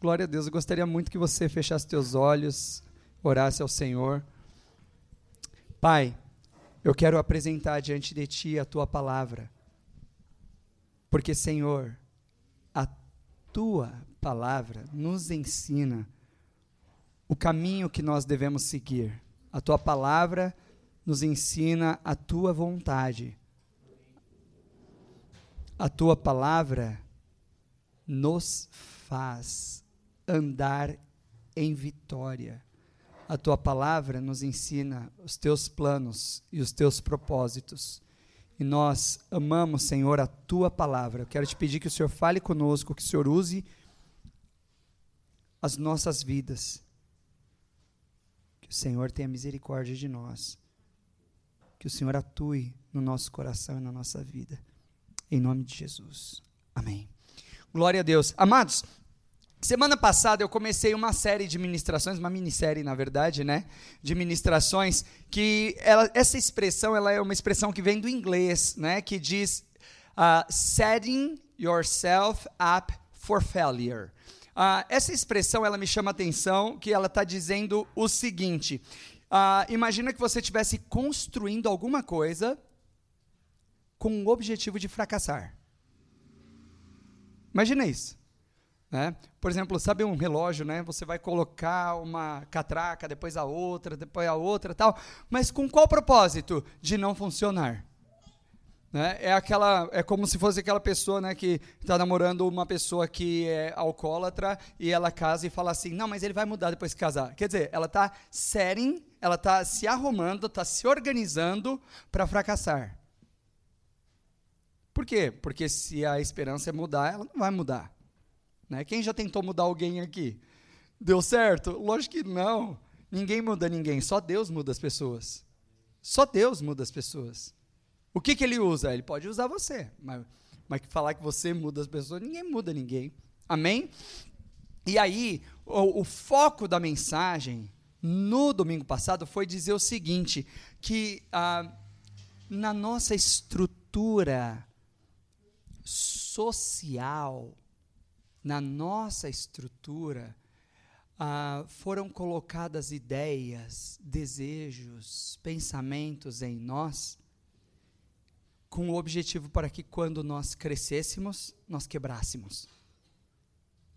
Glória a Deus. Eu gostaria muito que você fechasse teus olhos, orasse ao Senhor. Pai, eu quero apresentar diante de Ti a Tua palavra. Porque, Senhor, a Tua palavra nos ensina o caminho que nós devemos seguir. A Tua palavra nos ensina a Tua vontade. A Tua palavra nos faz andar em vitória. A tua palavra nos ensina os teus planos e os teus propósitos. E nós amamos, Senhor, a tua palavra. Eu quero te pedir que o Senhor fale conosco, que o Senhor use as nossas vidas. Que o Senhor tenha misericórdia de nós. Que o Senhor atue no nosso coração e na nossa vida. Em nome de Jesus. Amém. Glória a Deus. Amados, Semana passada eu comecei uma série de ministrações, uma minissérie na verdade, né, de ministrações que ela, essa expressão ela é uma expressão que vem do inglês, né, que diz uh, setting yourself up for failure. Uh, essa expressão ela me chama a atenção que ela está dizendo o seguinte: uh, imagina que você estivesse construindo alguma coisa com o objetivo de fracassar. Imagina isso. Né? Por exemplo, sabe um relógio, né? Você vai colocar uma catraca, depois a outra, depois a outra, tal. Mas com qual propósito? De não funcionar. Né? É aquela, é como se fosse aquela pessoa, né, que está namorando uma pessoa que é alcoólatra e ela casa e fala assim, não, mas ele vai mudar depois que casar. Quer dizer, ela está setting, ela está se arrumando, está se organizando para fracassar. Por quê? Porque se a esperança é mudar, ela não vai mudar. Né? Quem já tentou mudar alguém aqui? Deu certo? Lógico que não. Ninguém muda ninguém, só Deus muda as pessoas. Só Deus muda as pessoas. O que, que ele usa? Ele pode usar você, mas, mas falar que você muda as pessoas, ninguém muda ninguém. Amém? E aí, o, o foco da mensagem no domingo passado foi dizer o seguinte: que ah, na nossa estrutura social, na nossa estrutura, ah, foram colocadas ideias, desejos, pensamentos em nós, com o objetivo para que quando nós crescêssemos, nós quebrássemos.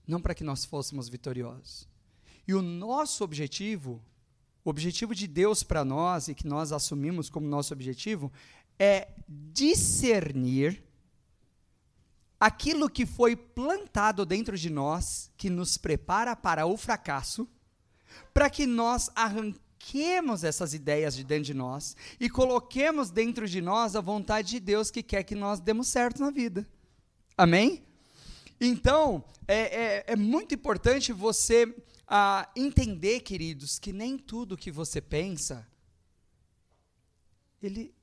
Não para que nós fôssemos vitoriosos. E o nosso objetivo, o objetivo de Deus para nós e que nós assumimos como nosso objetivo, é discernir aquilo que foi plantado dentro de nós, que nos prepara para o fracasso, para que nós arranquemos essas ideias de dentro de nós e coloquemos dentro de nós a vontade de Deus que quer que nós demos certo na vida. Amém? Então, é, é, é muito importante você ah, entender, queridos, que nem tudo que você pensa, ele,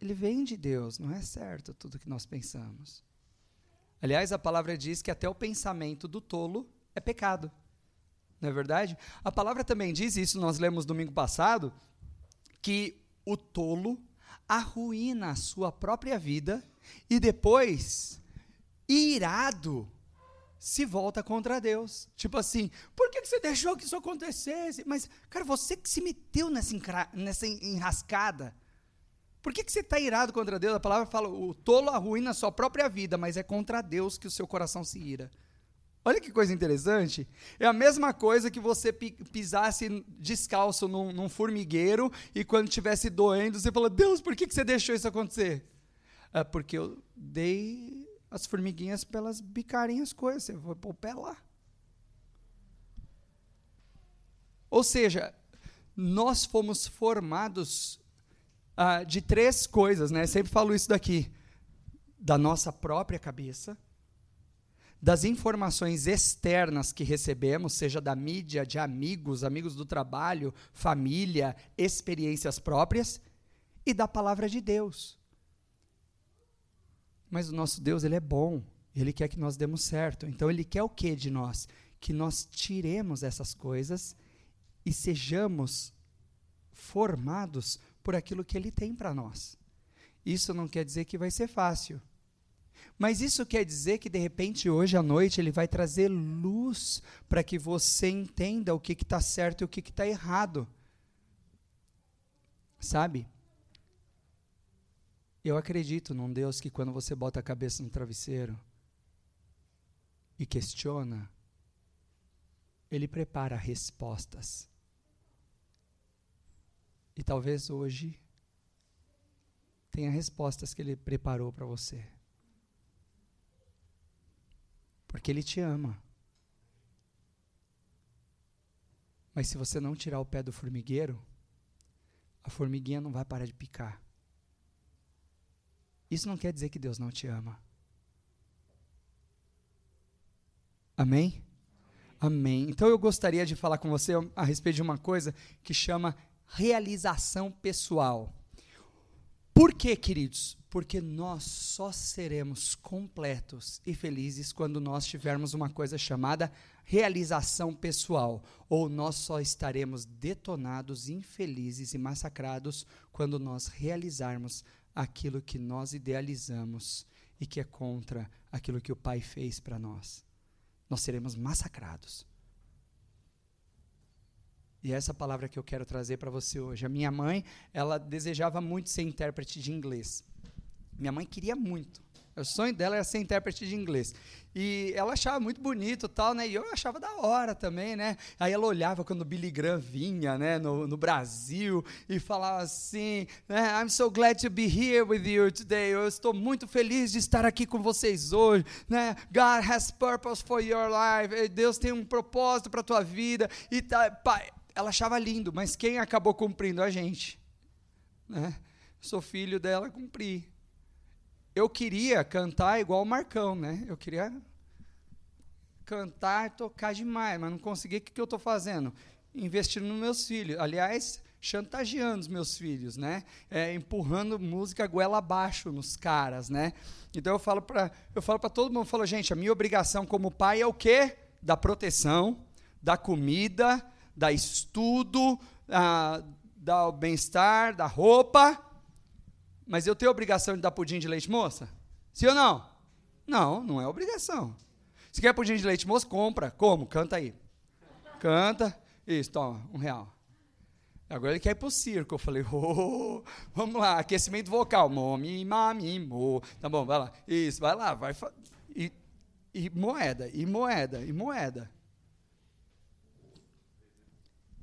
ele vem de Deus, não é certo tudo que nós pensamos. Aliás, a palavra diz que até o pensamento do tolo é pecado. Não é verdade? A palavra também diz, isso nós lemos domingo passado, que o tolo arruína a sua própria vida e depois, irado, se volta contra Deus. Tipo assim, por que você deixou que isso acontecesse? Mas, cara, você que se meteu nessa, nessa enrascada. Por que, que você está irado contra Deus? A palavra fala: o tolo arruína a sua própria vida, mas é contra Deus que o seu coração se ira. Olha que coisa interessante. É a mesma coisa que você pisasse descalço num, num formigueiro e quando estivesse doendo, você fala: Deus, por que, que você deixou isso acontecer? É porque eu dei as formiguinhas para elas bicarem as coisas. Você vai pôr o pé lá. Ou seja, nós fomos formados ah, de três coisas, né? Sempre falo isso daqui: da nossa própria cabeça, das informações externas que recebemos, seja da mídia, de amigos, amigos do trabalho, família, experiências próprias, e da palavra de Deus. Mas o nosso Deus, ele é bom, ele quer que nós demos certo. Então ele quer o que de nós? Que nós tiremos essas coisas e sejamos formados por aquilo que Ele tem para nós. Isso não quer dizer que vai ser fácil. Mas isso quer dizer que de repente hoje à noite ele vai trazer luz para que você entenda o que está certo e o que está errado. Sabe? Eu acredito num Deus que quando você bota a cabeça no travesseiro e questiona, ele prepara respostas. E talvez hoje tenha respostas que ele preparou para você. Porque ele te ama. Mas se você não tirar o pé do formigueiro, a formiguinha não vai parar de picar. Isso não quer dizer que Deus não te ama. Amém? Amém. Então eu gostaria de falar com você a respeito de uma coisa que chama realização pessoal. Por quê, queridos? Porque nós só seremos completos e felizes quando nós tivermos uma coisa chamada realização pessoal, ou nós só estaremos detonados, infelizes e massacrados quando nós realizarmos aquilo que nós idealizamos e que é contra aquilo que o Pai fez para nós. Nós seremos massacrados. E é essa palavra que eu quero trazer para você hoje. A minha mãe, ela desejava muito ser intérprete de inglês. Minha mãe queria muito. O sonho dela era ser intérprete de inglês. E ela achava muito bonito tal, né? E eu achava da hora também, né? Aí ela olhava quando o Billy Graham vinha, né? No, no Brasil e falava assim, né? I'm so glad to be here with you today. Eu estou muito feliz de estar aqui com vocês hoje, né? God has purpose for your life. Deus tem um propósito para tua vida. E tá, pai, ela achava lindo, mas quem acabou cumprindo? A gente. Né? Sou filho dela, cumpri. Eu queria cantar igual o Marcão, né? Eu queria cantar, tocar demais, mas não consegui. O que, que eu estou fazendo? Investindo nos meus filhos. Aliás, chantageando os meus filhos, né? É, empurrando música goela abaixo nos caras, né? Então eu falo para eu falo para todo mundo, falo, gente, a minha obrigação como pai é o quê? Da proteção, da comida, da estudo, ah, da bem-estar, da roupa. Mas eu tenho obrigação de dar pudim de leite moça? Sim ou não? Não, não é obrigação. Se quer pudim de leite moça, compra. Como? Canta aí. Canta. Isso, toma, um real. Agora ele quer ir pro circo. Eu falei, oh, vamos lá, aquecimento vocal. Momi, mami, mo. Tá bom, vai lá. Isso, vai lá, vai. E, e moeda, e moeda, e moeda.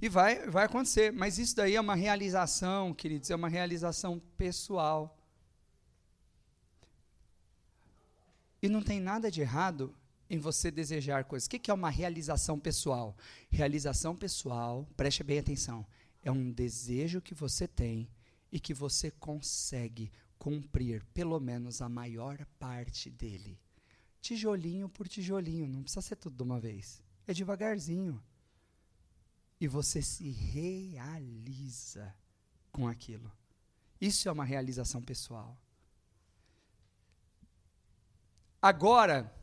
E vai, vai acontecer. Mas isso daí é uma realização, queridos, é uma realização pessoal. E não tem nada de errado em você desejar coisas. O que é uma realização pessoal? Realização pessoal, preste bem atenção, é um desejo que você tem e que você consegue cumprir pelo menos a maior parte dele. Tijolinho por tijolinho, não precisa ser tudo de uma vez. É devagarzinho e você se realiza com aquilo. Isso é uma realização pessoal. Agora,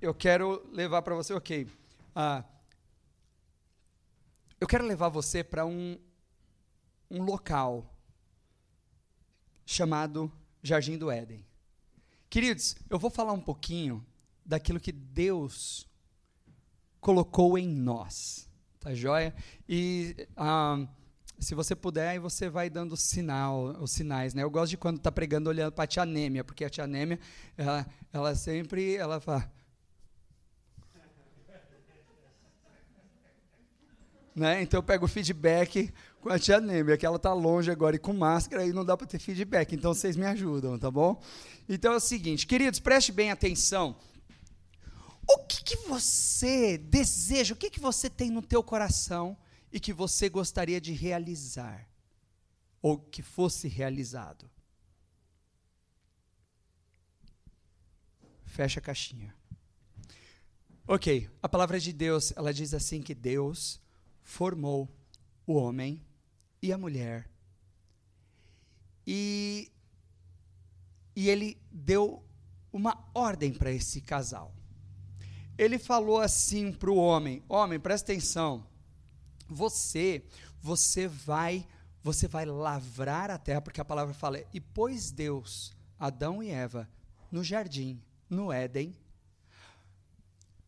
eu quero levar para você, ok. Uh, eu quero levar você para um, um local chamado Jardim do Éden. Queridos, eu vou falar um pouquinho daquilo que Deus colocou em nós. Tá joia? E ah, se você puder, você vai dando sinal, os sinais, né? Eu gosto de quando está pregando olhando para a tia Nêmia, porque a tia Nêmia, ela, ela sempre, ela fala... Né? Então eu pego o feedback com a tia Nêmia, que ela está longe agora e com máscara e não dá para ter feedback. Então vocês me ajudam, tá bom? Então é o seguinte, queridos, preste bem atenção o que, que você deseja, o que, que você tem no teu coração e que você gostaria de realizar? Ou que fosse realizado? Fecha a caixinha. Ok, a palavra de Deus, ela diz assim que Deus formou o homem e a mulher. E, e ele deu uma ordem para esse casal ele falou assim para o homem: Homem, presta atenção. Você, você vai, você vai lavrar a terra, porque a palavra fala: E pôs Deus, Adão e Eva, no jardim, no Éden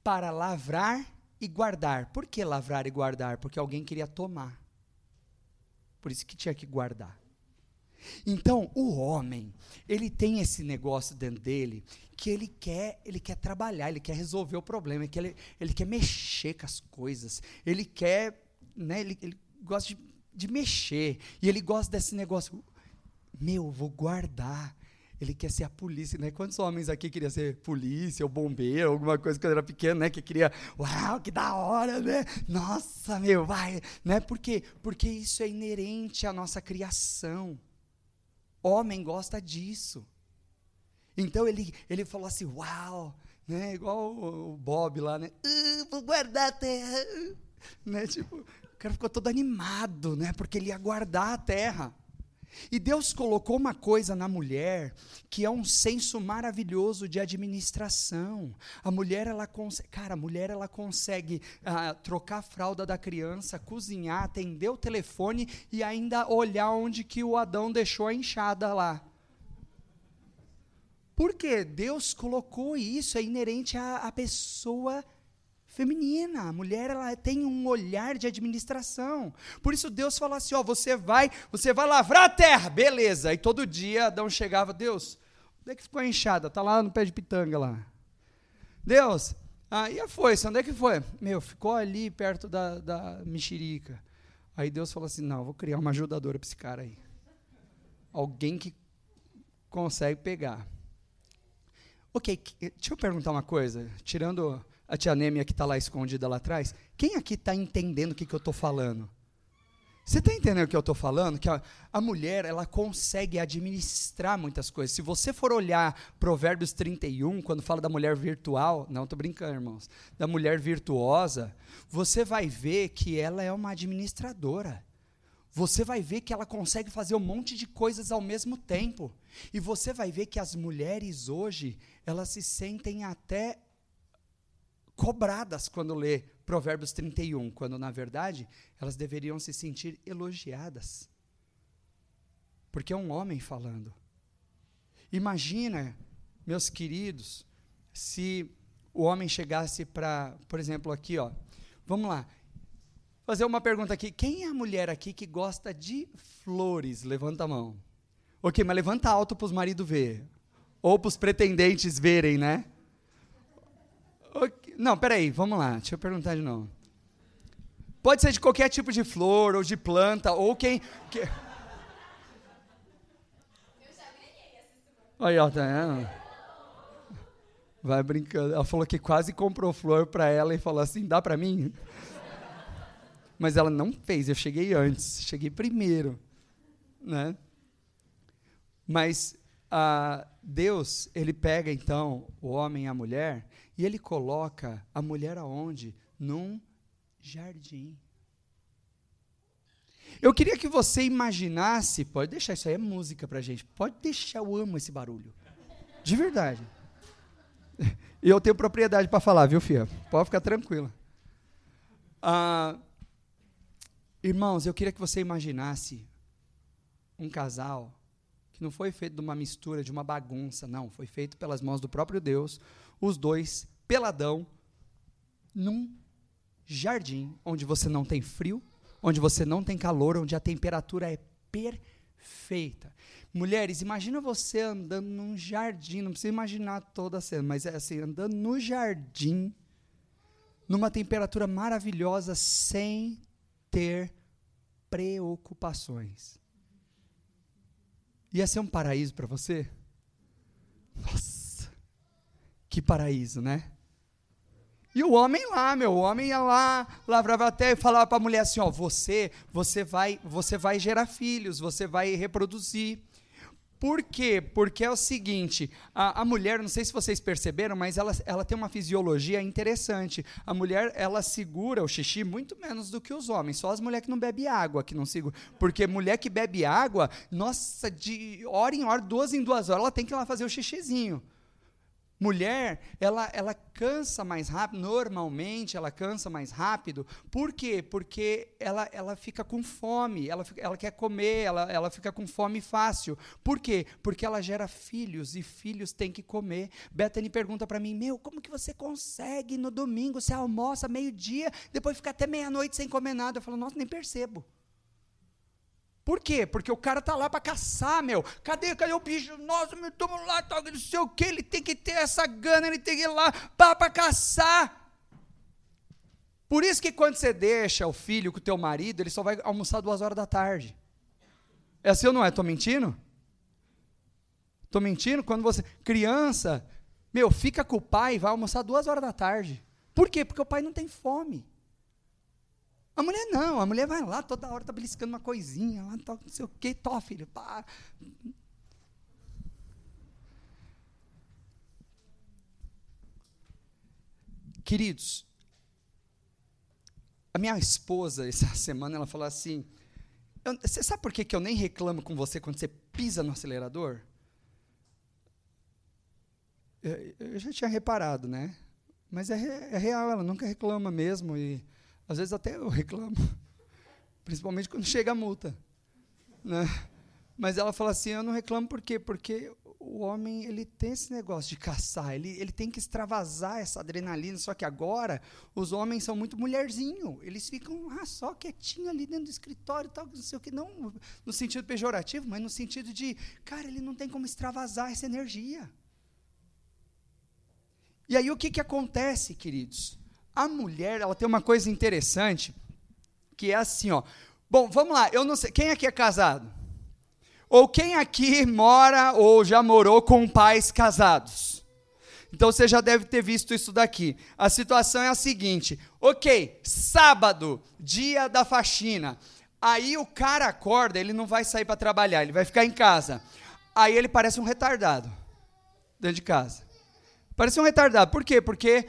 para lavrar e guardar. Por que lavrar e guardar? Porque alguém queria tomar. Por isso que tinha que guardar. Então, o homem, ele tem esse negócio dentro dele que ele quer, ele quer trabalhar, ele quer resolver o problema, que ele, ele quer mexer com as coisas, ele quer, né, ele, ele gosta de, de mexer, e ele gosta desse negócio, meu, vou guardar, ele quer ser a polícia, né? Quantos homens aqui queriam ser polícia ou bombeiro, alguma coisa quando era pequeno, né? Que queria, uau, que da hora, né? Nossa, meu, vai, né? Por quê? Porque isso é inerente à nossa criação. Homem gosta disso. Então ele, ele falou assim, uau, né? Igual o, Bob lá, né? Uh, vou guardar a terra. Né? Tipo, o cara ficou todo animado, né? Porque ele ia guardar a terra. E Deus colocou uma coisa na mulher que é um senso maravilhoso de administração. A mulher ela consegue, cara, a mulher ela consegue ah, trocar a fralda da criança, cozinhar, atender o telefone e ainda olhar onde que o Adão deixou a enxada lá. Porque Deus colocou isso, é inerente à, à pessoa feminina. A mulher ela tem um olhar de administração. Por isso Deus falou assim: ó, você vai, você vai lavrar a terra, beleza. E todo dia Adão chegava, Deus, onde é que ficou a enxada? Tá lá no pé de pitanga lá. Deus, ah, e a foice, onde é que foi? Meu, ficou ali perto da, da mexerica. Aí Deus falou assim: não, vou criar uma ajudadora para esse cara aí. Alguém que consegue pegar. Ok, deixa eu perguntar uma coisa, tirando a tia Nêmia que está lá escondida lá atrás, quem aqui está entendendo o que, que eu estou falando? Você está entendendo o que eu estou falando? Que a, a, mulher, ela consegue administrar muitas coisas. Se você for olhar Provérbios 31, quando fala da mulher virtual, não estou brincando, irmãos, da mulher virtuosa, você vai ver que ela é uma administradora. Você vai ver que ela consegue fazer um monte de coisas ao mesmo tempo. E você vai ver que as mulheres hoje, elas se sentem até cobradas quando lê Provérbios 31, quando na verdade elas deveriam se sentir elogiadas. Porque é um homem falando. Imagina, meus queridos, se o homem chegasse para, por exemplo, aqui, ó. Vamos lá. Fazer uma pergunta aqui. Quem é a mulher aqui que gosta de flores? Levanta a mão. Ok, mas levanta alto para os maridos ver. Ou para os pretendentes verem, né? Okay. Não, peraí, vamos lá, deixa eu perguntar de novo. Pode ser de qualquer tipo de flor, ou de planta, ou quem. Que... Aí, ó, tá vendo? Vai brincando. Ela falou que quase comprou flor para ela e falou assim: dá para mim? Mas ela não fez, eu cheguei antes, cheguei primeiro. Né? Mas ah, Deus, ele pega então o homem e a mulher e ele coloca a mulher aonde? Num jardim. Eu queria que você imaginasse, pode deixar, isso aí é música pra gente, pode deixar, eu amo esse barulho. De verdade. E eu tenho propriedade para falar, viu, filha? Pode ficar tranquila. Ah, irmãos, eu queria que você imaginasse um casal que não foi feito de uma mistura, de uma bagunça, não. Foi feito pelas mãos do próprio Deus, os dois, peladão, num jardim onde você não tem frio, onde você não tem calor, onde a temperatura é perfeita. Mulheres, imagina você andando num jardim, não precisa imaginar toda a cena, mas é assim, andando no jardim, numa temperatura maravilhosa, sem ter preocupações. Ia ser um paraíso para você? Nossa, que paraíso, né? E o homem lá, meu, o homem ia lá, lavrava até e falava para a mulher assim, ó, você, você vai, você vai gerar filhos, você vai reproduzir. Por quê? Porque é o seguinte, a, a, mulher, não sei se vocês perceberam, mas ela, ela tem uma fisiologia interessante. A mulher, ela segura o xixi muito menos do que os homens, só as mulheres que não bebem água que não seguram. Porque mulher que bebe água, nossa, de hora em hora, duas em duas horas, ela tem que ir lá fazer o xixizinho. Mulher, ela, ela cansa mais rápido, normalmente ela cansa mais rápido. Por quê? Porque ela, ela fica com fome, ela, ela quer comer, ela, ela fica com fome fácil. Por quê? Porque ela gera filhos e filhos têm que comer. Bethany pergunta para mim: Meu, como que você consegue no domingo? Você almoça meio-dia, depois fica até meia-noite sem comer nada. Eu falo: Nossa, nem percebo. Por quê? Porque o cara tá lá para caçar, meu. Cadê, cadê o bicho? Nossa, meu, tamo lá, tá, não sei o quê. Ele tem que ter essa gana, ele tem que ir lá para caçar. Por isso que quando você deixa o filho com o teu marido, ele só vai almoçar duas horas da tarde. É assim ou não é? Estou mentindo? Estou mentindo? Quando você. Criança, meu, fica com o pai e vai almoçar duas horas da tarde. Por quê? Porque o pai não tem fome. A mulher não, a mulher vai lá, toda hora tá beliscando uma coisinha, lá, não sei o que, tó, filho, pá. Queridos, a minha esposa, essa semana, ela falou assim: Você sabe por que, que eu nem reclamo com você quando você pisa no acelerador? Eu, eu já tinha reparado, né? Mas é, é real, ela nunca reclama mesmo. E às vezes até eu reclamo, principalmente quando chega a multa. Né? Mas ela fala assim, eu não reclamo por quê? Porque o homem ele tem esse negócio de caçar, ele, ele tem que extravasar essa adrenalina, só que agora os homens são muito mulherzinho, eles ficam ah, só quietinho ali dentro do escritório tal, não sei o que, não no sentido pejorativo, mas no sentido de, cara, ele não tem como extravasar essa energia. E aí o que, que acontece, queridos? A mulher, ela tem uma coisa interessante, que é assim, ó. Bom, vamos lá, eu não sei, quem aqui é casado? Ou quem aqui mora ou já morou com pais casados? Então você já deve ter visto isso daqui. A situação é a seguinte: ok, sábado, dia da faxina. Aí o cara acorda, ele não vai sair para trabalhar, ele vai ficar em casa. Aí ele parece um retardado dentro de casa. Parece um retardado. Por quê? Porque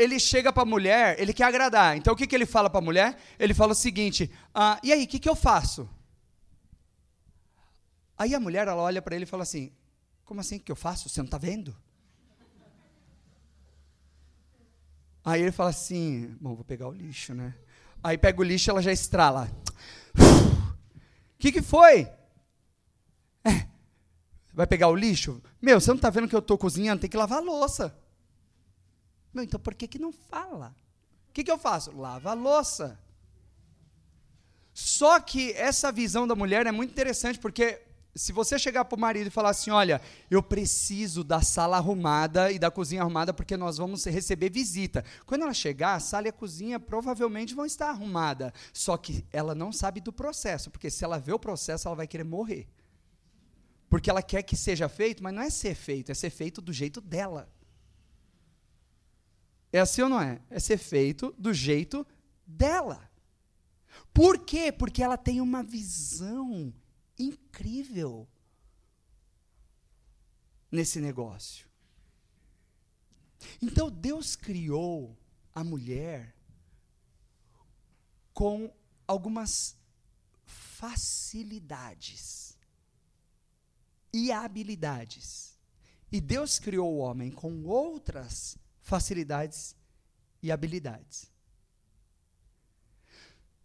ele chega para a mulher, ele quer agradar. Então o que, que ele fala para a mulher? Ele fala o seguinte: ah, e aí, o que, que eu faço? Aí a mulher ela olha para ele e fala assim: como assim que eu faço? Você não está vendo? Aí ele fala assim: bom, vou pegar o lixo, né? Aí pega o lixo ela já estrala. O que, que foi? É, vai pegar o lixo? Meu, você não está vendo que eu estou cozinhando? Tem que lavar a louça. Meu, então por que, que não fala? O que, que eu faço? Lava a louça. Só que essa visão da mulher é muito interessante, porque se você chegar para o marido e falar assim: olha, eu preciso da sala arrumada e da cozinha arrumada porque nós vamos receber visita. Quando ela chegar, a sala e a cozinha provavelmente vão estar arrumadas. Só que ela não sabe do processo, porque se ela vê o processo, ela vai querer morrer. Porque ela quer que seja feito, mas não é ser feito, é ser feito do jeito dela. É assim ou não é? É ser feito do jeito dela. Por quê? Porque ela tem uma visão incrível nesse negócio. Então Deus criou a mulher com algumas facilidades e habilidades. E Deus criou o homem com outras facilidades e habilidades.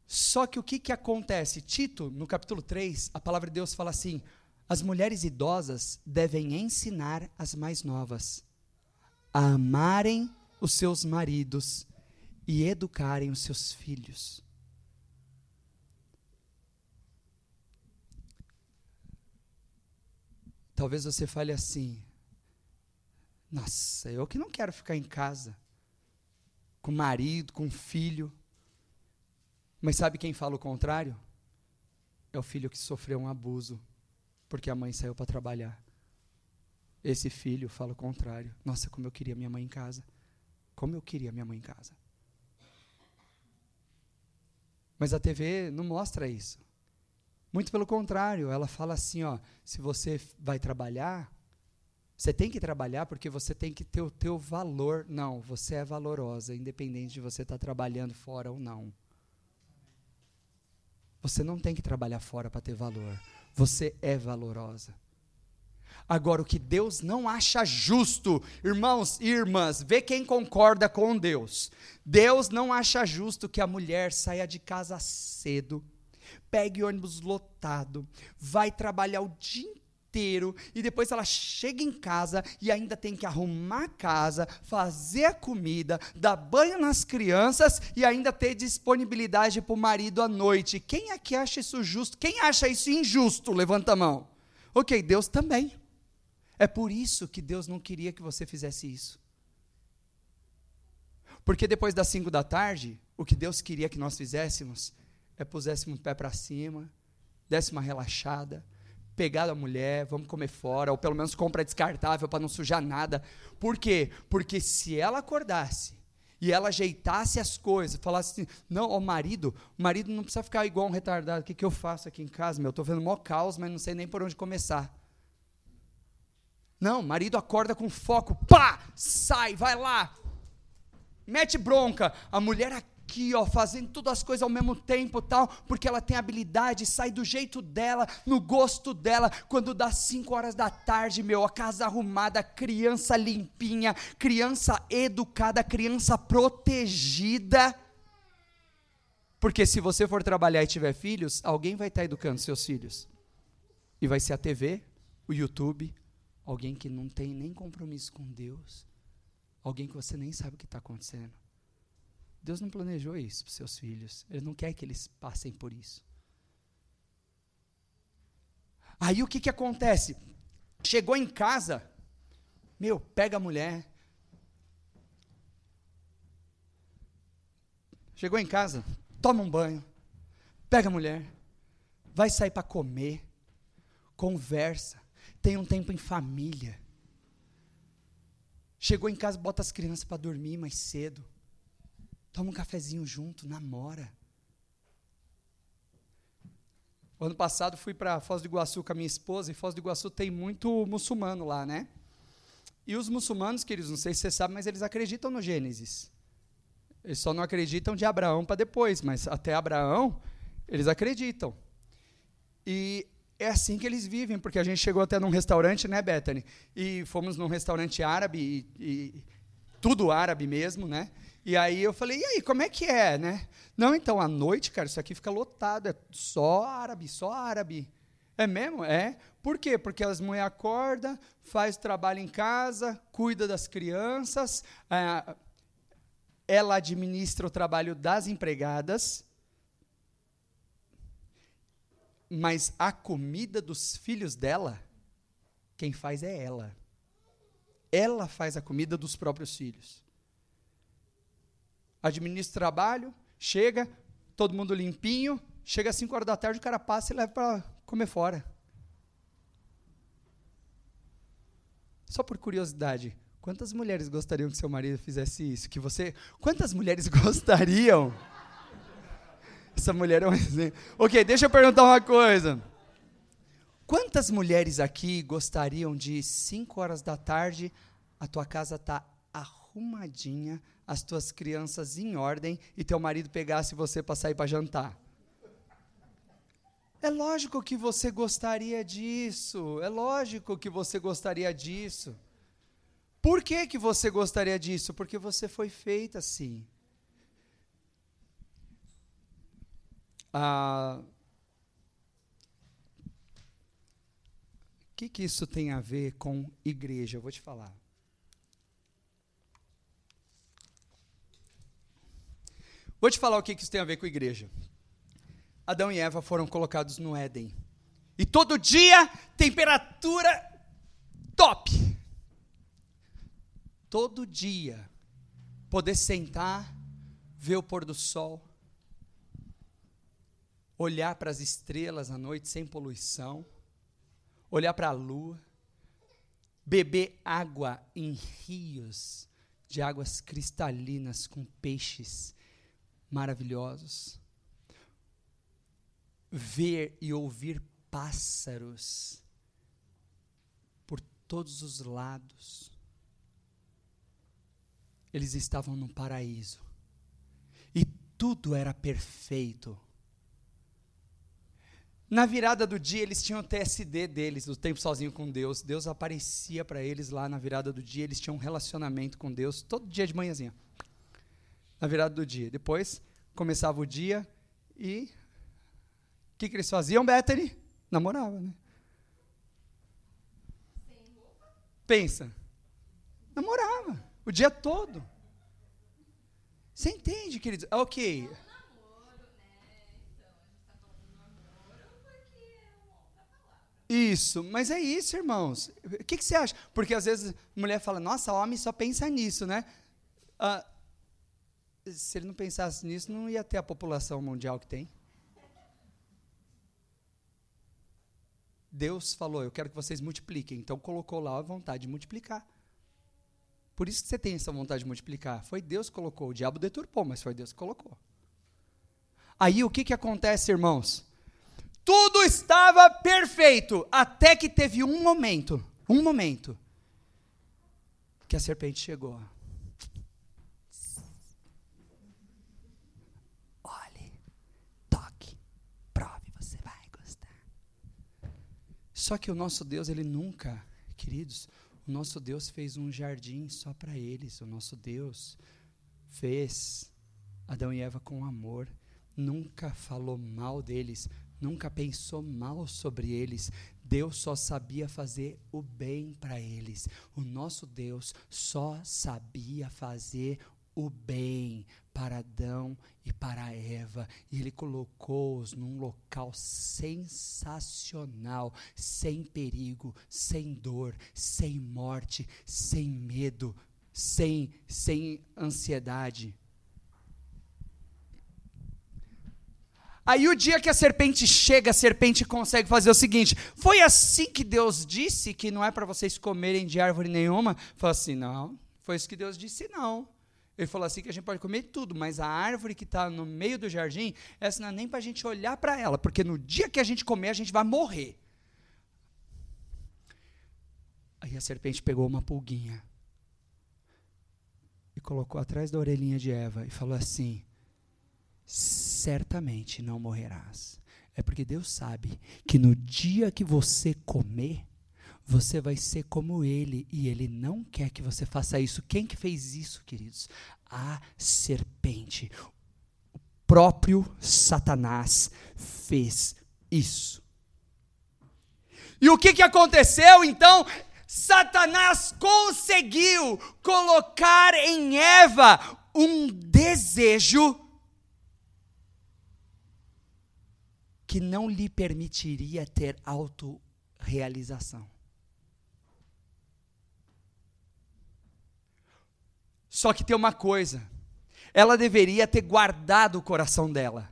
Só que o que, que acontece? Tito, no capítulo 3, a palavra de Deus fala assim: as mulheres idosas devem ensinar as mais novas a amarem os seus maridos e educarem os seus filhos. Talvez você fale assim: nossa, eu que não quero ficar em casa com marido, com filho. Mas sabe quem fala o contrário? É o filho que sofreu um abuso porque a mãe saiu para trabalhar. Esse filho fala o contrário. Nossa, como eu queria minha mãe em casa. Como eu queria minha mãe em casa. Mas a TV não mostra isso. Muito pelo contrário, ela fala assim, ó, se você vai trabalhar, você tem que trabalhar porque você tem que ter o teu valor. Não, você é valorosa, independente de você estar tá trabalhando fora ou não. Você não tem que trabalhar fora para ter valor. Você é valorosa. Agora, o que Deus não acha justo, irmãos e irmãs, vê quem concorda com Deus. Deus não acha justo que a mulher saia de casa cedo, pegue ônibus lotado, vai trabalhar o dia inteiro e depois ela chega em casa e ainda tem que arrumar a casa, fazer a comida, dar banho nas crianças e ainda ter disponibilidade para o marido à noite. Quem é que acha isso justo? Quem acha isso injusto? Levanta a mão. Ok, Deus também. É por isso que Deus não queria que você fizesse isso. Porque depois das cinco da tarde, o que Deus queria que nós fizéssemos é puséssemos o pé para cima, desse uma relaxada, pegar a mulher, vamos comer fora, ou pelo menos compra descartável para não sujar nada. Por quê? Porque se ela acordasse e ela ajeitasse as coisas, falasse assim, não, o marido, o marido não precisa ficar igual um retardado, o que, que eu faço aqui em casa, meu, estou vendo mó caos, mas não sei nem por onde começar. Não, marido acorda com foco, pá, sai, vai lá, mete bronca. A mulher aqui, ó, fazendo todas as coisas ao mesmo tempo, tal, porque ela tem habilidade, sai do jeito dela, no gosto dela. Quando dá 5 horas da tarde, meu, a casa arrumada, criança limpinha, criança educada, criança protegida. Porque se você for trabalhar e tiver filhos, alguém vai estar educando seus filhos. E vai ser a TV, o YouTube, Alguém que não tem nem compromisso com Deus. Alguém que você nem sabe o que está acontecendo. Deus não planejou isso para seus filhos. Ele não quer que eles passem por isso. Aí o que, que acontece? Chegou em casa, meu, pega a mulher. Chegou em casa, toma um banho, pega a mulher, vai sair para comer, conversa, tem um tempo em família. Chegou em casa, bota as crianças para dormir mais cedo. Toma um cafezinho junto, namora. Ano passado fui para Foz do Iguaçu com a minha esposa, e Foz do Iguaçu tem muito muçulmano lá, né? E os muçulmanos, queridos, não sei se você sabe, mas eles acreditam no Gênesis. Eles só não acreditam de Abraão para depois, mas até Abraão, eles acreditam. E é assim que eles vivem, porque a gente chegou até num restaurante, né, Bethany? E fomos num restaurante árabe, e, e, tudo árabe mesmo, né? E aí eu falei, e aí, como é que é, né? Não, então, à noite, cara, isso aqui fica lotado, é só árabe, só árabe. É mesmo? É. Por quê? Porque as mulheres acordam, faz trabalho em casa, cuida das crianças, é, ela administra o trabalho das empregadas, mas a comida dos filhos dela, quem faz é ela. Ela faz a comida dos próprios filhos. Administra o trabalho, chega, todo mundo limpinho, chega às 5 horas da tarde, o cara passa e leva para comer fora. Só por curiosidade, quantas mulheres gostariam que seu marido fizesse isso? Que você, quantas mulheres gostariam? Essa mulher é um exemplo. Ok, deixa eu perguntar uma coisa. Quantas mulheres aqui gostariam de 5 horas da tarde, a tua casa tá arrumadinha, as tuas crianças em ordem e teu marido pegasse você para sair para jantar? É lógico que você gostaria disso. É lógico que você gostaria disso. Por que, que você gostaria disso? Porque você foi feita assim. Ah, o que, que isso tem a ver com igreja? Eu vou te falar. Vou te falar o que, isso tem a ver com igreja. Adão e Eva foram colocados no Éden. E todo dia, temperatura top. Todo dia, poder sentar, ver o pôr do sol, olhar para as estrelas à noite sem poluição, olhar para a lua, beber água em rios de águas cristalinas com peixes maravilhosos, ver e ouvir pássaros por todos os lados. Eles estavam no paraíso. E tudo era perfeito Na virada do dia, eles tinham o TSD deles, o tempo sozinho com Deus. Deus aparecia para eles lá na virada do dia, eles tinham um relacionamento com Deus todo dia de manhãzinha. Na virada do dia. Depois, começava o dia e. O que, que eles faziam, Bethany? Namoravam, né? Pensa. Namorava. O dia todo. Você entende, queridos? Ok. Isso, mas é isso, irmãos. O que, que, você acha? Porque às vezes a mulher fala, nossa, homem só pensa nisso, né? Ah, se ele não pensasse nisso, não ia ter a população mundial que tem. Deus falou, eu quero que vocês multipliquem. Então colocou lá a vontade de multiplicar. Por isso que você tem essa vontade de multiplicar. Foi Deus que colocou. O diabo deturpou, mas foi Deus que colocou. Aí o que, que acontece, irmãos? Tudo estava perfeito, até que teve um momento, um momento, que a serpente chegou. Só que o nosso Deus, ele nunca, queridos, o nosso Deus fez um jardim só para eles. O nosso Deus fez Adão e Eva com amor. Nunca falou mal deles, nunca pensou mal sobre eles. Deus só sabia fazer o bem para eles. O nosso Deus só sabia fazer o bem para Adão e para Eva. E ele colocou-os num local sensacional, sem perigo, sem dor, sem morte, sem medo, sem, sem ansiedade. Aí o dia que a serpente chega, a serpente consegue fazer o seguinte: foi assim que Deus disse que não é para vocês comerem de árvore nenhuma? Falou assim: não, foi isso que Deus disse, não. Ele falou assim que a gente pode comer tudo, mas a árvore que está no meio do jardim, essa não é nem para a gente olhar para ela, porque no dia que a gente comer, a gente vai morrer. Aí a serpente pegou uma pulguinha e colocou atrás da orelhinha de Eva e falou assim: certamente não morrerás. É porque Deus sabe que no dia que você comer, você vai ser como ele e ele não quer que você faça isso. Quem que fez isso, queridos? A serpente. O próprio Satanás fez isso. E o que, que aconteceu então? Satanás conseguiu colocar em Eva um desejo que não lhe permitiria ter autorrealização. Só que tem uma coisa, ela deveria ter guardado o coração dela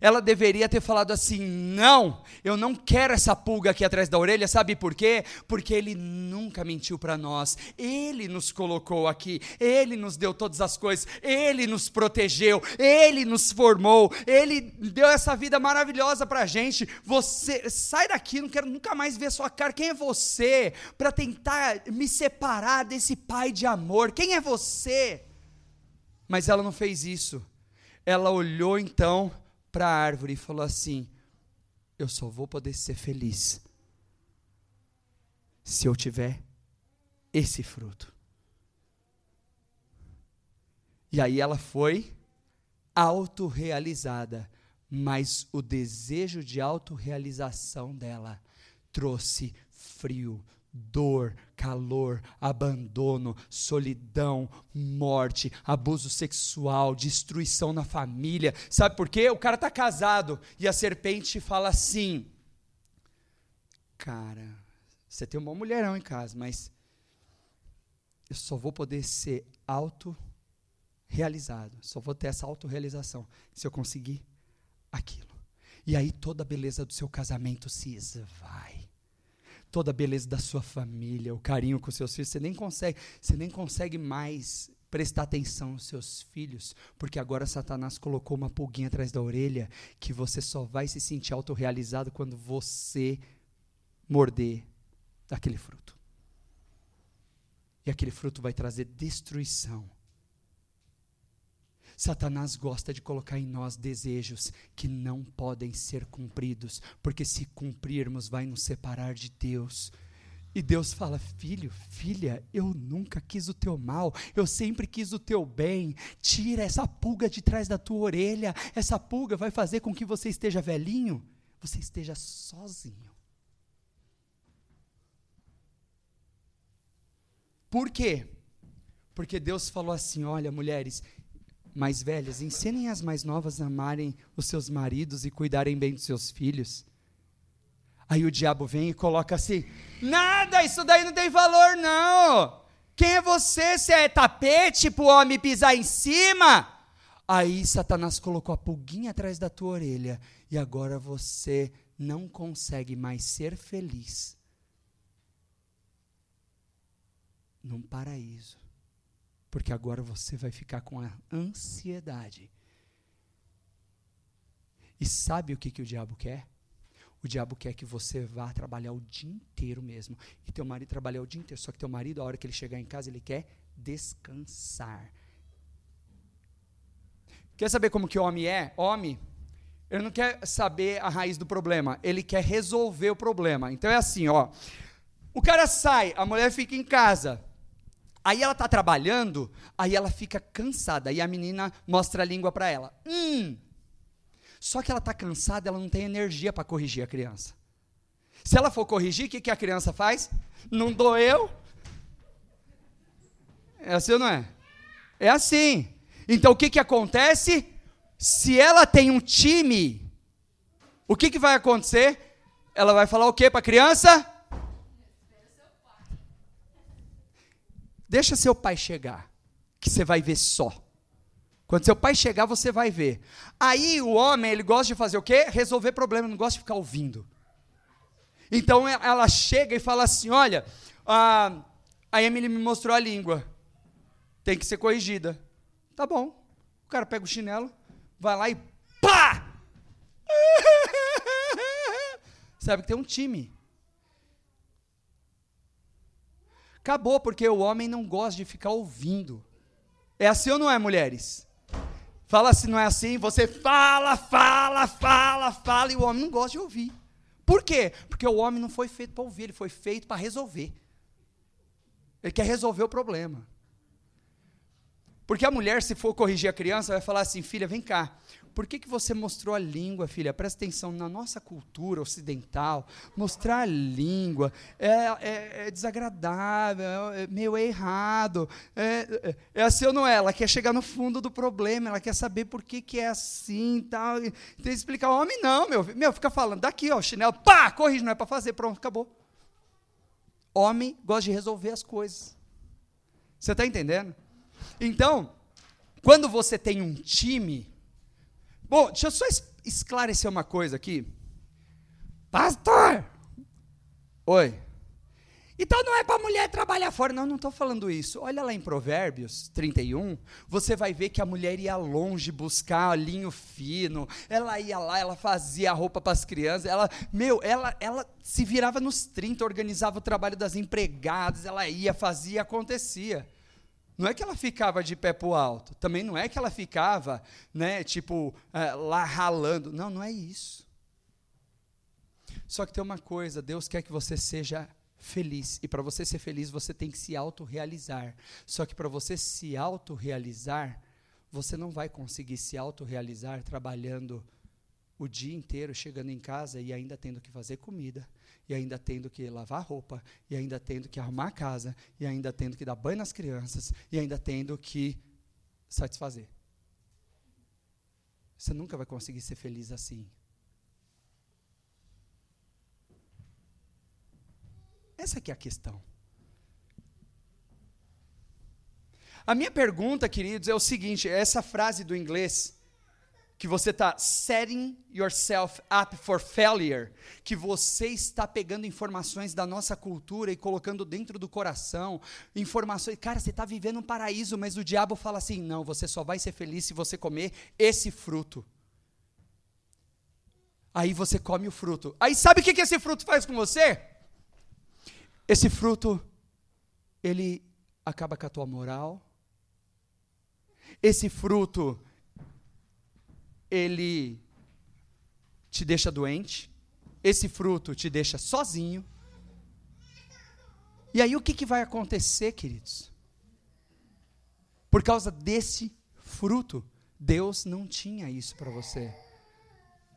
ela deveria ter falado assim: não, eu não quero essa pulga aqui atrás da orelha, sabe por quê? Porque ele nunca mentiu para nós, ele nos colocou aqui, ele nos deu todas as coisas, ele nos protegeu, ele nos formou, ele deu essa vida maravilhosa para a gente. Você, sai daqui, não quero nunca mais ver sua cara. Quem é você para tentar me separar desse pai de amor? Quem é você? Mas ela não fez isso. Ela olhou então para a árvore e falou assim: Eu só vou poder ser feliz se eu tiver esse fruto. E aí ela foi autorrealizada, mas o desejo de autorrealização dela trouxe frio, dor, calor, abandono, solidão, morte, abuso sexual, destruição na família. Sabe por quê? O cara está casado e a serpente fala assim: Cara, você tem um bom mulherão em casa, mas eu só vou poder ser auto realizado, só vou ter essa autorrealização se eu conseguir aquilo. E aí toda a beleza do seu casamento se esvai toda a beleza da sua família, o carinho com seus filhos, você nem consegue, você nem consegue mais prestar atenção aos seus filhos, porque agora Satanás colocou uma pulguinha atrás da orelha que você só vai se sentir autorrealizado quando você morder aquele fruto. E aquele fruto vai trazer destruição. Satanás gosta de colocar em nós desejos que não podem ser cumpridos, porque se cumprirmos vai nos separar de Deus. E Deus fala: Filho, filha, eu nunca quis o teu mal, eu sempre quis o teu bem. Tira essa pulga de trás da tua orelha. Essa pulga vai fazer com que você esteja velhinho, você esteja sozinho. Por quê? Porque Deus falou assim: olha, mulheres mais velhas, ensinem as mais novas a amarem os seus maridos e cuidarem bem dos seus filhos. Aí o diabo vem e coloca assim: nada, isso daí não tem valor, não. Quem é você? Você é tapete para o homem pisar em cima? Aí Satanás colocou a pulguinha atrás da tua orelha e agora você não consegue mais ser feliz num paraíso. Porque agora você vai ficar com a ansiedade. E sabe o que, que o diabo quer? O diabo quer que você vá trabalhar o dia inteiro mesmo. E teu marido trabalhar o dia inteiro. Só que teu marido, a hora que ele chegar em casa, ele quer descansar. Quer saber como que o homem é? Homem, ele não quer saber a raiz do problema. Ele quer resolver o problema. Então é assim, ó. O cara sai, a mulher fica em casa. Aí ela está trabalhando, aí ela fica cansada, aí a menina mostra a língua para ela. Hum. Só que ela está cansada, ela não tem energia para corrigir a criança. Se ela for corrigir, o que, que a criança faz? Não doeu? É assim ou não é? É assim. Então o que, que acontece? Se ela tem um time, o que, que vai acontecer? Ela vai falar o que para a criança? Deixa seu pai chegar, que você vai ver só. Quando seu pai chegar, você vai ver. Aí o homem, ele gosta de fazer o quê? Resolver problema, não gosta de ficar ouvindo. Então ela chega e fala assim: Olha, a, a Emily me mostrou a língua. Tem que ser corrigida. Tá bom. O cara pega o chinelo, vai lá e pá! Sabe que tem um time. Acabou, porque o homem não gosta de ficar ouvindo. É assim ou não é, mulheres? Fala se não é assim, você fala, fala, fala, fala, e o homem não gosta de ouvir. Por quê? Porque o homem não foi feito para ouvir, ele foi feito para resolver. Ele quer resolver o problema. Porque a mulher, se for corrigir a criança, vai falar assim: filha, vem cá, por que, que você mostrou a língua, filha? Presta atenção, na nossa cultura ocidental, mostrar a língua é, é, é desagradável, é, é meio errado. É, é, é, assim ou não é? Ela quer chegar no fundo do problema, ela quer saber por que, que é assim tal. Tem que explicar homem, não, meu. Meu, fica falando, daqui, ó, chinelo, pá, corrige, não é para fazer, pronto, acabou. Homem gosta de resolver as coisas. Você está entendendo? Então, quando você tem um time, Bom, deixa eu só esclarecer uma coisa aqui. Pastor! Oi. Então não é para mulher trabalhar fora. Não, não estou falando isso. Olha lá em Provérbios 31, você vai ver que a mulher ia longe buscar linho fino. Ela ia lá, ela fazia roupa para as crianças. Ela, meu, ela, ela se virava nos 30, organizava o trabalho das empregadas. Ela ia, fazia, acontecia. Não é que ela ficava de pé para o alto. Também não é que ela ficava, né, tipo, é, lá ralando. Não, não é isso. Só que tem uma coisa: Deus quer que você seja feliz. E para você ser feliz, você tem que se autorrealizar. Só que para você se autorrealizar, você não vai conseguir se autorrealizar trabalhando o dia inteiro, chegando em casa e ainda tendo que fazer comida e ainda tendo que lavar roupa, e ainda tendo que arrumar a casa, e ainda tendo que dar banho nas crianças, e ainda tendo que satisfazer. Você nunca vai conseguir ser feliz assim. Essa é a questão. A minha pergunta, queridos, é o seguinte: essa frase do inglês que você está setting yourself up for failure, que você está pegando informações da nossa cultura e colocando dentro do coração, informações, cara, você está vivendo um paraíso, mas o diabo fala assim, não, você só vai ser feliz se você comer esse fruto. Aí você come o fruto. Aí sabe o que, esse fruto faz com você? Esse fruto, ele acaba com a tua moral. Esse fruto, ele te deixa doente, esse fruto te deixa sozinho. E aí o que, que vai acontecer, queridos? Por causa desse fruto, Deus não tinha isso para você.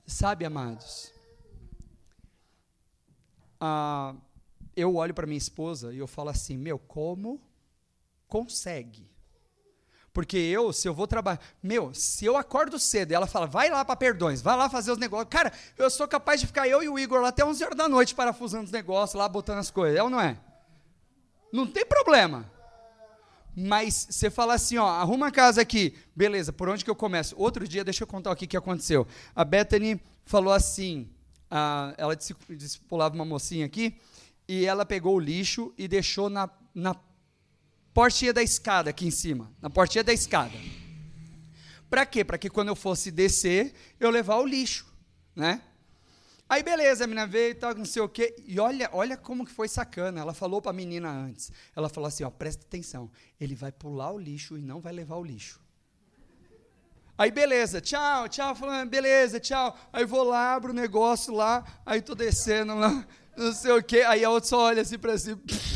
Sabe, amados? Ah, eu olho para minha esposa e eu falo assim: meu, como consegue? Porque eu, se eu vou trabalhar, meu, se eu acordo cedo e ela fala, vai lá para perdões, vai lá fazer os negócios. Cara, eu sou capaz de ficar eu e o Igor lá até 11 horas da noite parafusando os negócios, lá botando as coisas. É ou não é? Não tem problema. Mas você fala assim, ó, arruma a casa aqui. Beleza, por onde que eu começo? Outro dia, deixa eu contar o que aconteceu. A Bethany falou assim, a, ela discipulava uma mocinha aqui, e ela pegou o lixo e deixou na, na portinha da escada aqui em cima, na portinha da escada. Para quê? Para que quando eu fosse descer, eu levar o lixo, né? Aí beleza, a menina veio e tal, não sei o quê. E olha, olha como que foi sacana. Ela falou para a menina antes. Ela falou assim, ó, presta atenção. Ele vai pular o lixo e não vai levar o lixo. Aí beleza, tchau, tchau, falando, beleza, tchau. Aí vou lá, abro o negócio lá, aí tô descendo lá, não sei o quê. Aí a outra só olha assim para cima.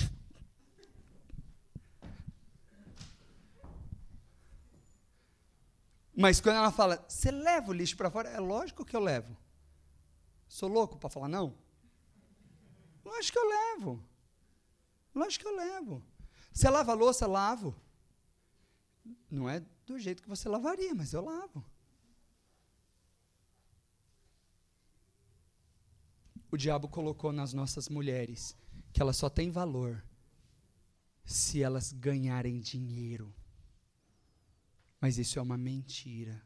Mas quando ela fala, você leva o lixo para fora? É lógico que eu levo. Sou louco para falar não? Lógico que eu levo. Lógico que eu levo. Você lava a louça? Lavo. Não é do jeito que você lavaria, mas eu lavo. O diabo colocou nas nossas mulheres que elas só têm valor se elas ganharem dinheiro. Mas isso é uma mentira.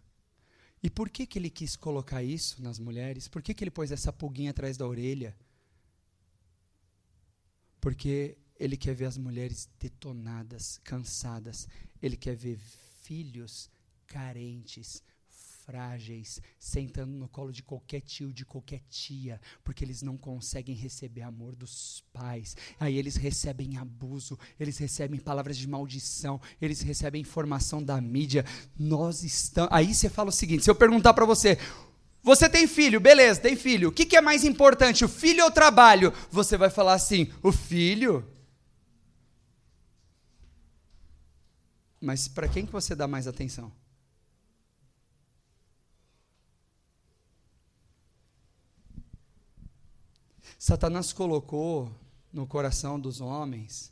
E por que, que ele quis colocar isso nas mulheres? Por que, que ele pôs essa pulguinha atrás da orelha? Porque ele quer ver as mulheres detonadas, cansadas. Ele quer ver filhos carentes, frágeis, sentando no colo de qualquer tio, de qualquer tia, porque eles não conseguem receber amor dos pais. Aí eles recebem abuso, eles recebem palavras de maldição, eles recebem informação da mídia. Nós estamos. Aí você fala o seguinte: se eu perguntar para você, você tem filho, beleza, tem filho. O que, que é mais importante, o filho ou o trabalho? Você vai falar assim: o filho. Mas para quem que você dá mais atenção? Satanás colocou no coração dos homens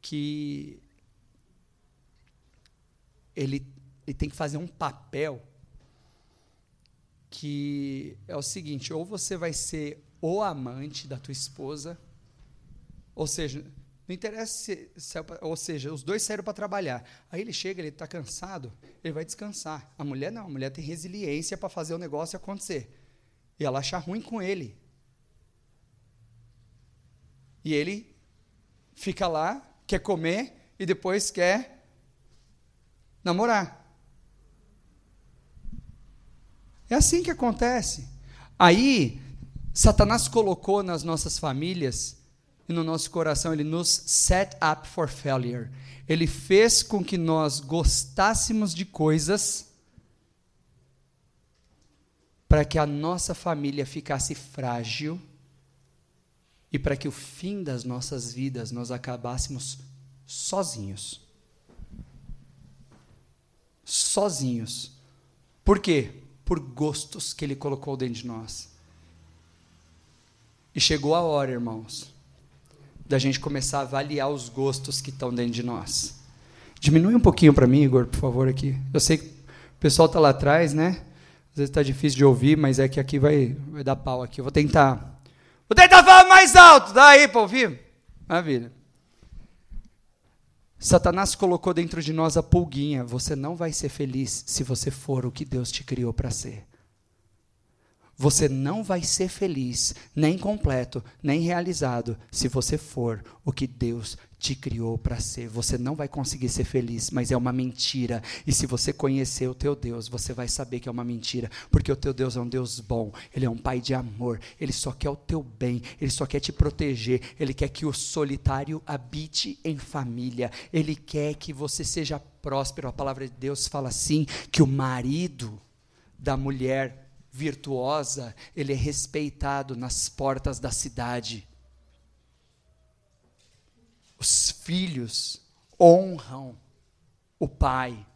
que ele, ele tem que fazer um papel que é o seguinte: ou você vai ser o amante da tua esposa, ou seja, não interessa se, se é ou seja, os dois saíram para trabalhar. Aí ele chega, ele está cansado, ele vai descansar. A mulher não, a mulher tem resiliência para fazer o negócio acontecer. E ela acha ruim com ele. E ele fica lá, quer comer e depois quer namorar. É assim que acontece. Aí, Satanás colocou nas nossas famílias e no nosso coração, ele nos set up for failure. Ele fez com que nós gostássemos de coisas para que a nossa família ficasse frágil e para que o fim das nossas vidas nós acabássemos sozinhos. Sozinhos. Por quê? Por gostos que ele colocou dentro de nós. E chegou a hora, irmãos, da gente começar a avaliar os gostos que estão dentro de nós. Diminui um pouquinho para mim, Igor, por favor, aqui. Eu sei que o pessoal está lá atrás, né? Às vezes está difícil de ouvir, mas é que aqui vai, vai dar pau aqui. Eu vou tentar Vou tentar falar mais alto. Dá aí para ouvir? Maravilha. Satanás colocou dentro de nós a pulguinha. Você não vai ser feliz se você for o que Deus te criou para ser. Você não vai ser feliz, nem completo, nem realizado, se você for o que Deus te criou para ser. Você não vai conseguir ser feliz, mas é uma mentira. E se você conhecer o teu Deus, você vai saber que é uma mentira, porque o teu Deus é um Deus bom, ele é um pai de amor, ele só quer o teu bem, ele só quer te proteger, ele quer que o solitário habite em família, ele quer que você seja próspero. A palavra de Deus fala assim: que o marido da mulher virtuosa, ele é respeitado nas portas da cidade. Os filhos honram o pai.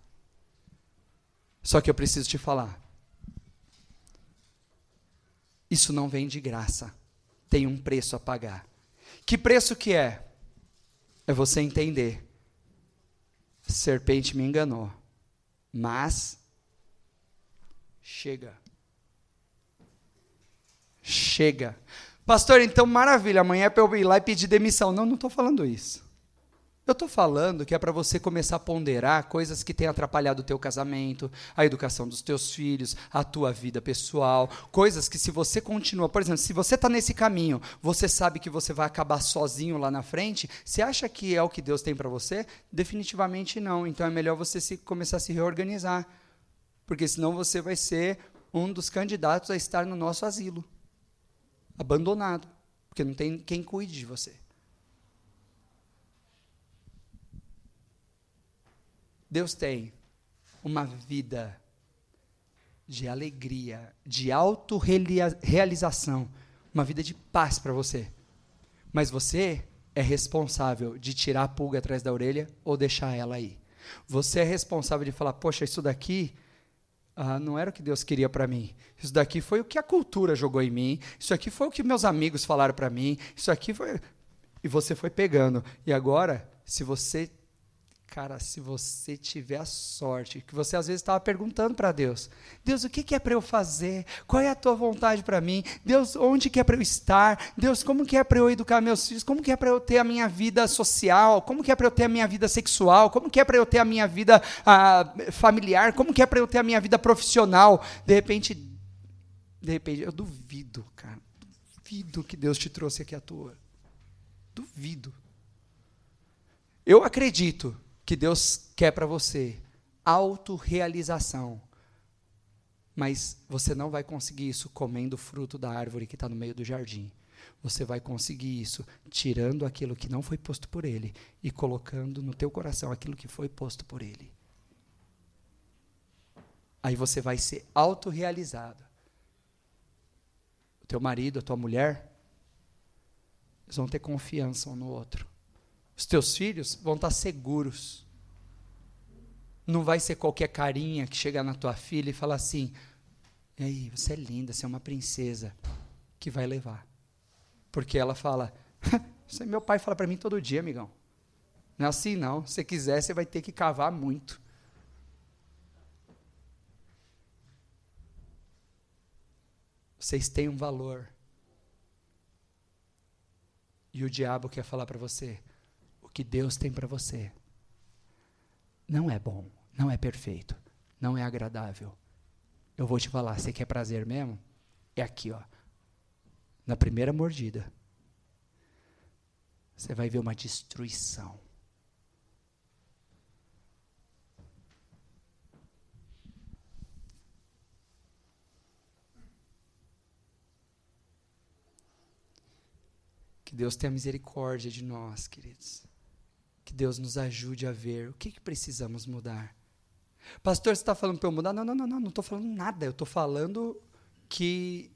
Só que eu preciso te falar. Isso não vem de graça. Tem um preço a pagar. Que preço que é? É você entender. A serpente me enganou. Mas chega. Chega. Pastor, então maravilha, amanhã é para eu ir lá e pedir demissão. Não, não estou falando isso. Eu estou falando que é para você começar a ponderar coisas que têm atrapalhado o teu casamento, a educação dos teus filhos, a tua vida pessoal, coisas que se você continua, por exemplo, se você está nesse caminho, você sabe que você vai acabar sozinho lá na frente, você acha que é o que Deus tem para você? Definitivamente não. Então é melhor você se, começar a se reorganizar, porque senão você vai ser um dos candidatos a estar no nosso asilo, abandonado, porque não tem quem cuide de você. Deus tem uma vida de alegria, de autorrealização, uma vida de paz para você. Mas você é responsável de tirar a pulga atrás da orelha ou deixar ela aí. Você é responsável de falar: poxa, isso daqui ah, não era o que Deus queria para mim. Isso daqui foi o que a cultura jogou em mim. Isso aqui foi o que meus amigos falaram para mim. Isso aqui foi. E você foi pegando. E agora, se você Cara, se você tiver a sorte, que você às vezes estava perguntando para Deus: Deus, o que, é para eu fazer? Qual é a tua vontade para mim? Deus, onde é para eu estar? Deus, como é para eu educar meus filhos? Como é para eu ter a minha vida social? Como é para eu ter a minha vida sexual? Como é para eu ter a minha vida ah, familiar? Como é para eu ter a minha vida profissional? De repente, de repente, eu duvido, cara, duvido que Deus te trouxe aqui à toa. Duvido. Eu acredito que Deus quer para você autorrealização. Mas você não vai conseguir isso comendo o fruto da árvore que está no meio do jardim. Você vai conseguir isso tirando aquilo que não foi posto por Ele e colocando no teu coração aquilo que foi posto por Ele. Aí você vai ser autorrealizado. O teu marido, a tua mulher, eles vão ter confiança um no outro. Os teus filhos vão estar seguros. Não vai ser qualquer carinha que chega na tua filha e fala assim: "E aí, você é linda, você é uma princesa", que vai levar. Porque ela fala: "Isso aí meu pai fala para mim todo dia, amigão". Não é assim não. Se quiser, você vai ter que cavar muito. Vocês têm um valor. E o diabo quer falar para você: que Deus tem para você não é bom, não é perfeito, não é agradável. Eu vou te falar, você quer prazer mesmo? É aqui, ó. Na primeira mordida, você vai ver uma destruição. Que Deus tenha misericórdia de nós, queridos. Que Deus nos ajude a ver o que, que precisamos mudar. Pastor, você está falando para eu mudar? Não, não, não, não, não estou falando nada. Eu estou falando que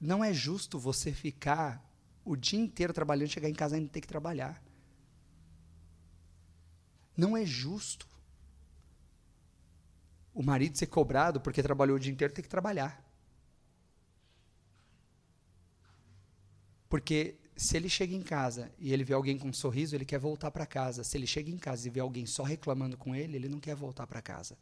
não é justo você ficar o dia inteiro trabalhando, chegar em casa e ainda ter que trabalhar. Não é justo. O marido ser cobrado porque trabalhou o dia inteiro ter que trabalhar. Porque se ele chega em casa e ele vê alguém com um sorriso, ele quer voltar para casa. Se ele chega em casa e vê alguém só reclamando com ele, ele não quer voltar para casa.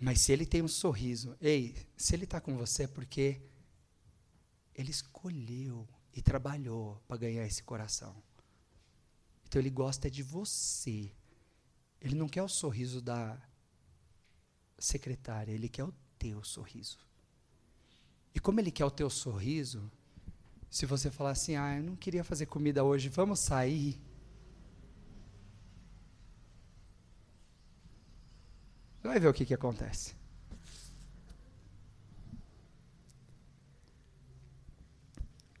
Mas se ele tem um sorriso, ei, se ele está com você é porque ele escolheu e trabalhou para ganhar esse coração. Então ele gosta de você. Ele não quer o sorriso da secretária, ele quer o teu sorriso. E como ele quer o teu sorriso, se você falar assim, ah, eu não queria fazer comida hoje, vamos sair. Vai ver o que, que acontece.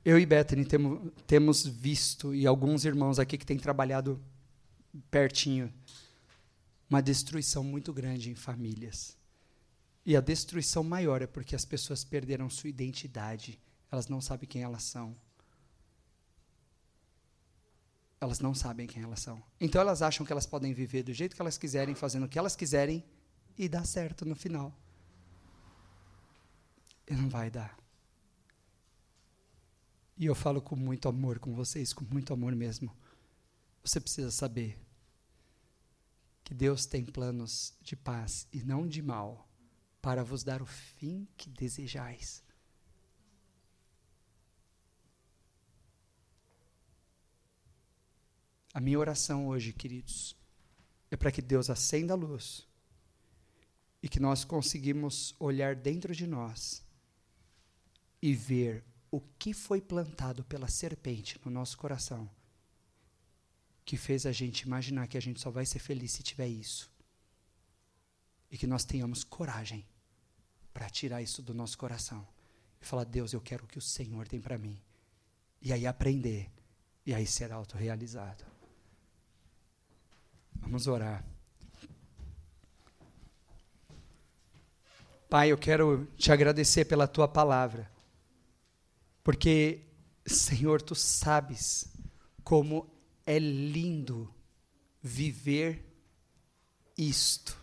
Eu e Bethany temo, temos visto, e alguns irmãos aqui que têm trabalhado pertinho uma destruição muito grande em famílias. E a destruição maior é porque as pessoas perderam sua identidade. Elas não sabem quem elas são. Elas não sabem quem elas são. Então elas acham que elas podem viver do jeito que elas quiserem, fazendo o que elas quiserem e dar certo no final. E não vai dar. E eu falo com muito amor com vocês, com muito amor mesmo. Você precisa saber que Deus tem planos de paz e não de mal, para vos dar o fim que desejais. A minha oração hoje, queridos, é para que Deus acenda a luz e que nós conseguimos olhar dentro de nós e ver o que foi plantado pela serpente no nosso coração que fez a gente imaginar que a gente só vai ser feliz se tiver isso. E que nós tenhamos coragem para tirar isso do nosso coração e falar: Deus, eu quero o que o Senhor tem para mim. E aí aprender, e aí ser autorrealizado. Vamos orar. Pai, eu quero te agradecer pela tua palavra, porque, Senhor, tu sabes como é lindo viver isto.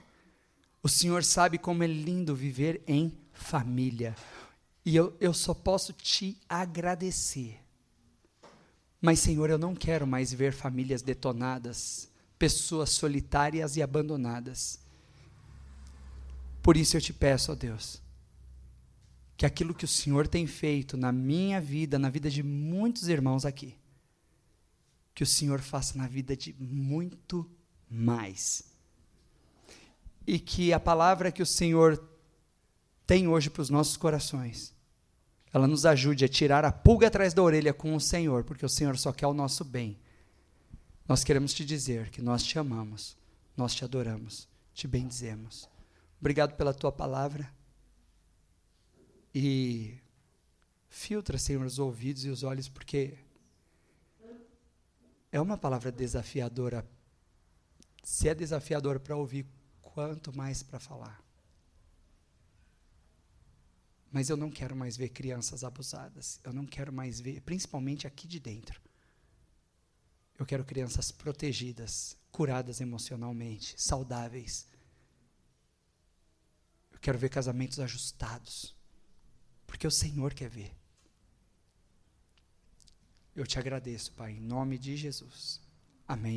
O Senhor sabe como é lindo viver em família. E eu, eu só posso te agradecer. Mas, Senhor, eu não quero mais ver famílias detonadas, pessoas solitárias e abandonadas. Por isso eu te peço, ó Deus, que aquilo que o Senhor tem feito na minha vida, na vida de muitos irmãos aqui, que o Senhor faça na vida de muito mais. E que a palavra que o Senhor tem hoje para os nossos corações, ela nos ajude a tirar a pulga atrás da orelha com o Senhor, porque o Senhor só quer o nosso bem. Nós queremos te dizer que nós te amamos, nós te adoramos, te bendizemos. Obrigado pela tua palavra. E filtra, Senhor, os ouvidos e os olhos, porque é uma palavra desafiadora. Se é desafiadora para ouvir, quanto mais para falar. Mas eu não quero mais ver crianças abusadas. Eu não quero mais ver, principalmente aqui de dentro. Eu quero crianças protegidas, curadas emocionalmente, saudáveis. Eu quero ver casamentos ajustados. Porque o Senhor quer ver. Eu te agradeço, Pai, em nome de Jesus. Amém.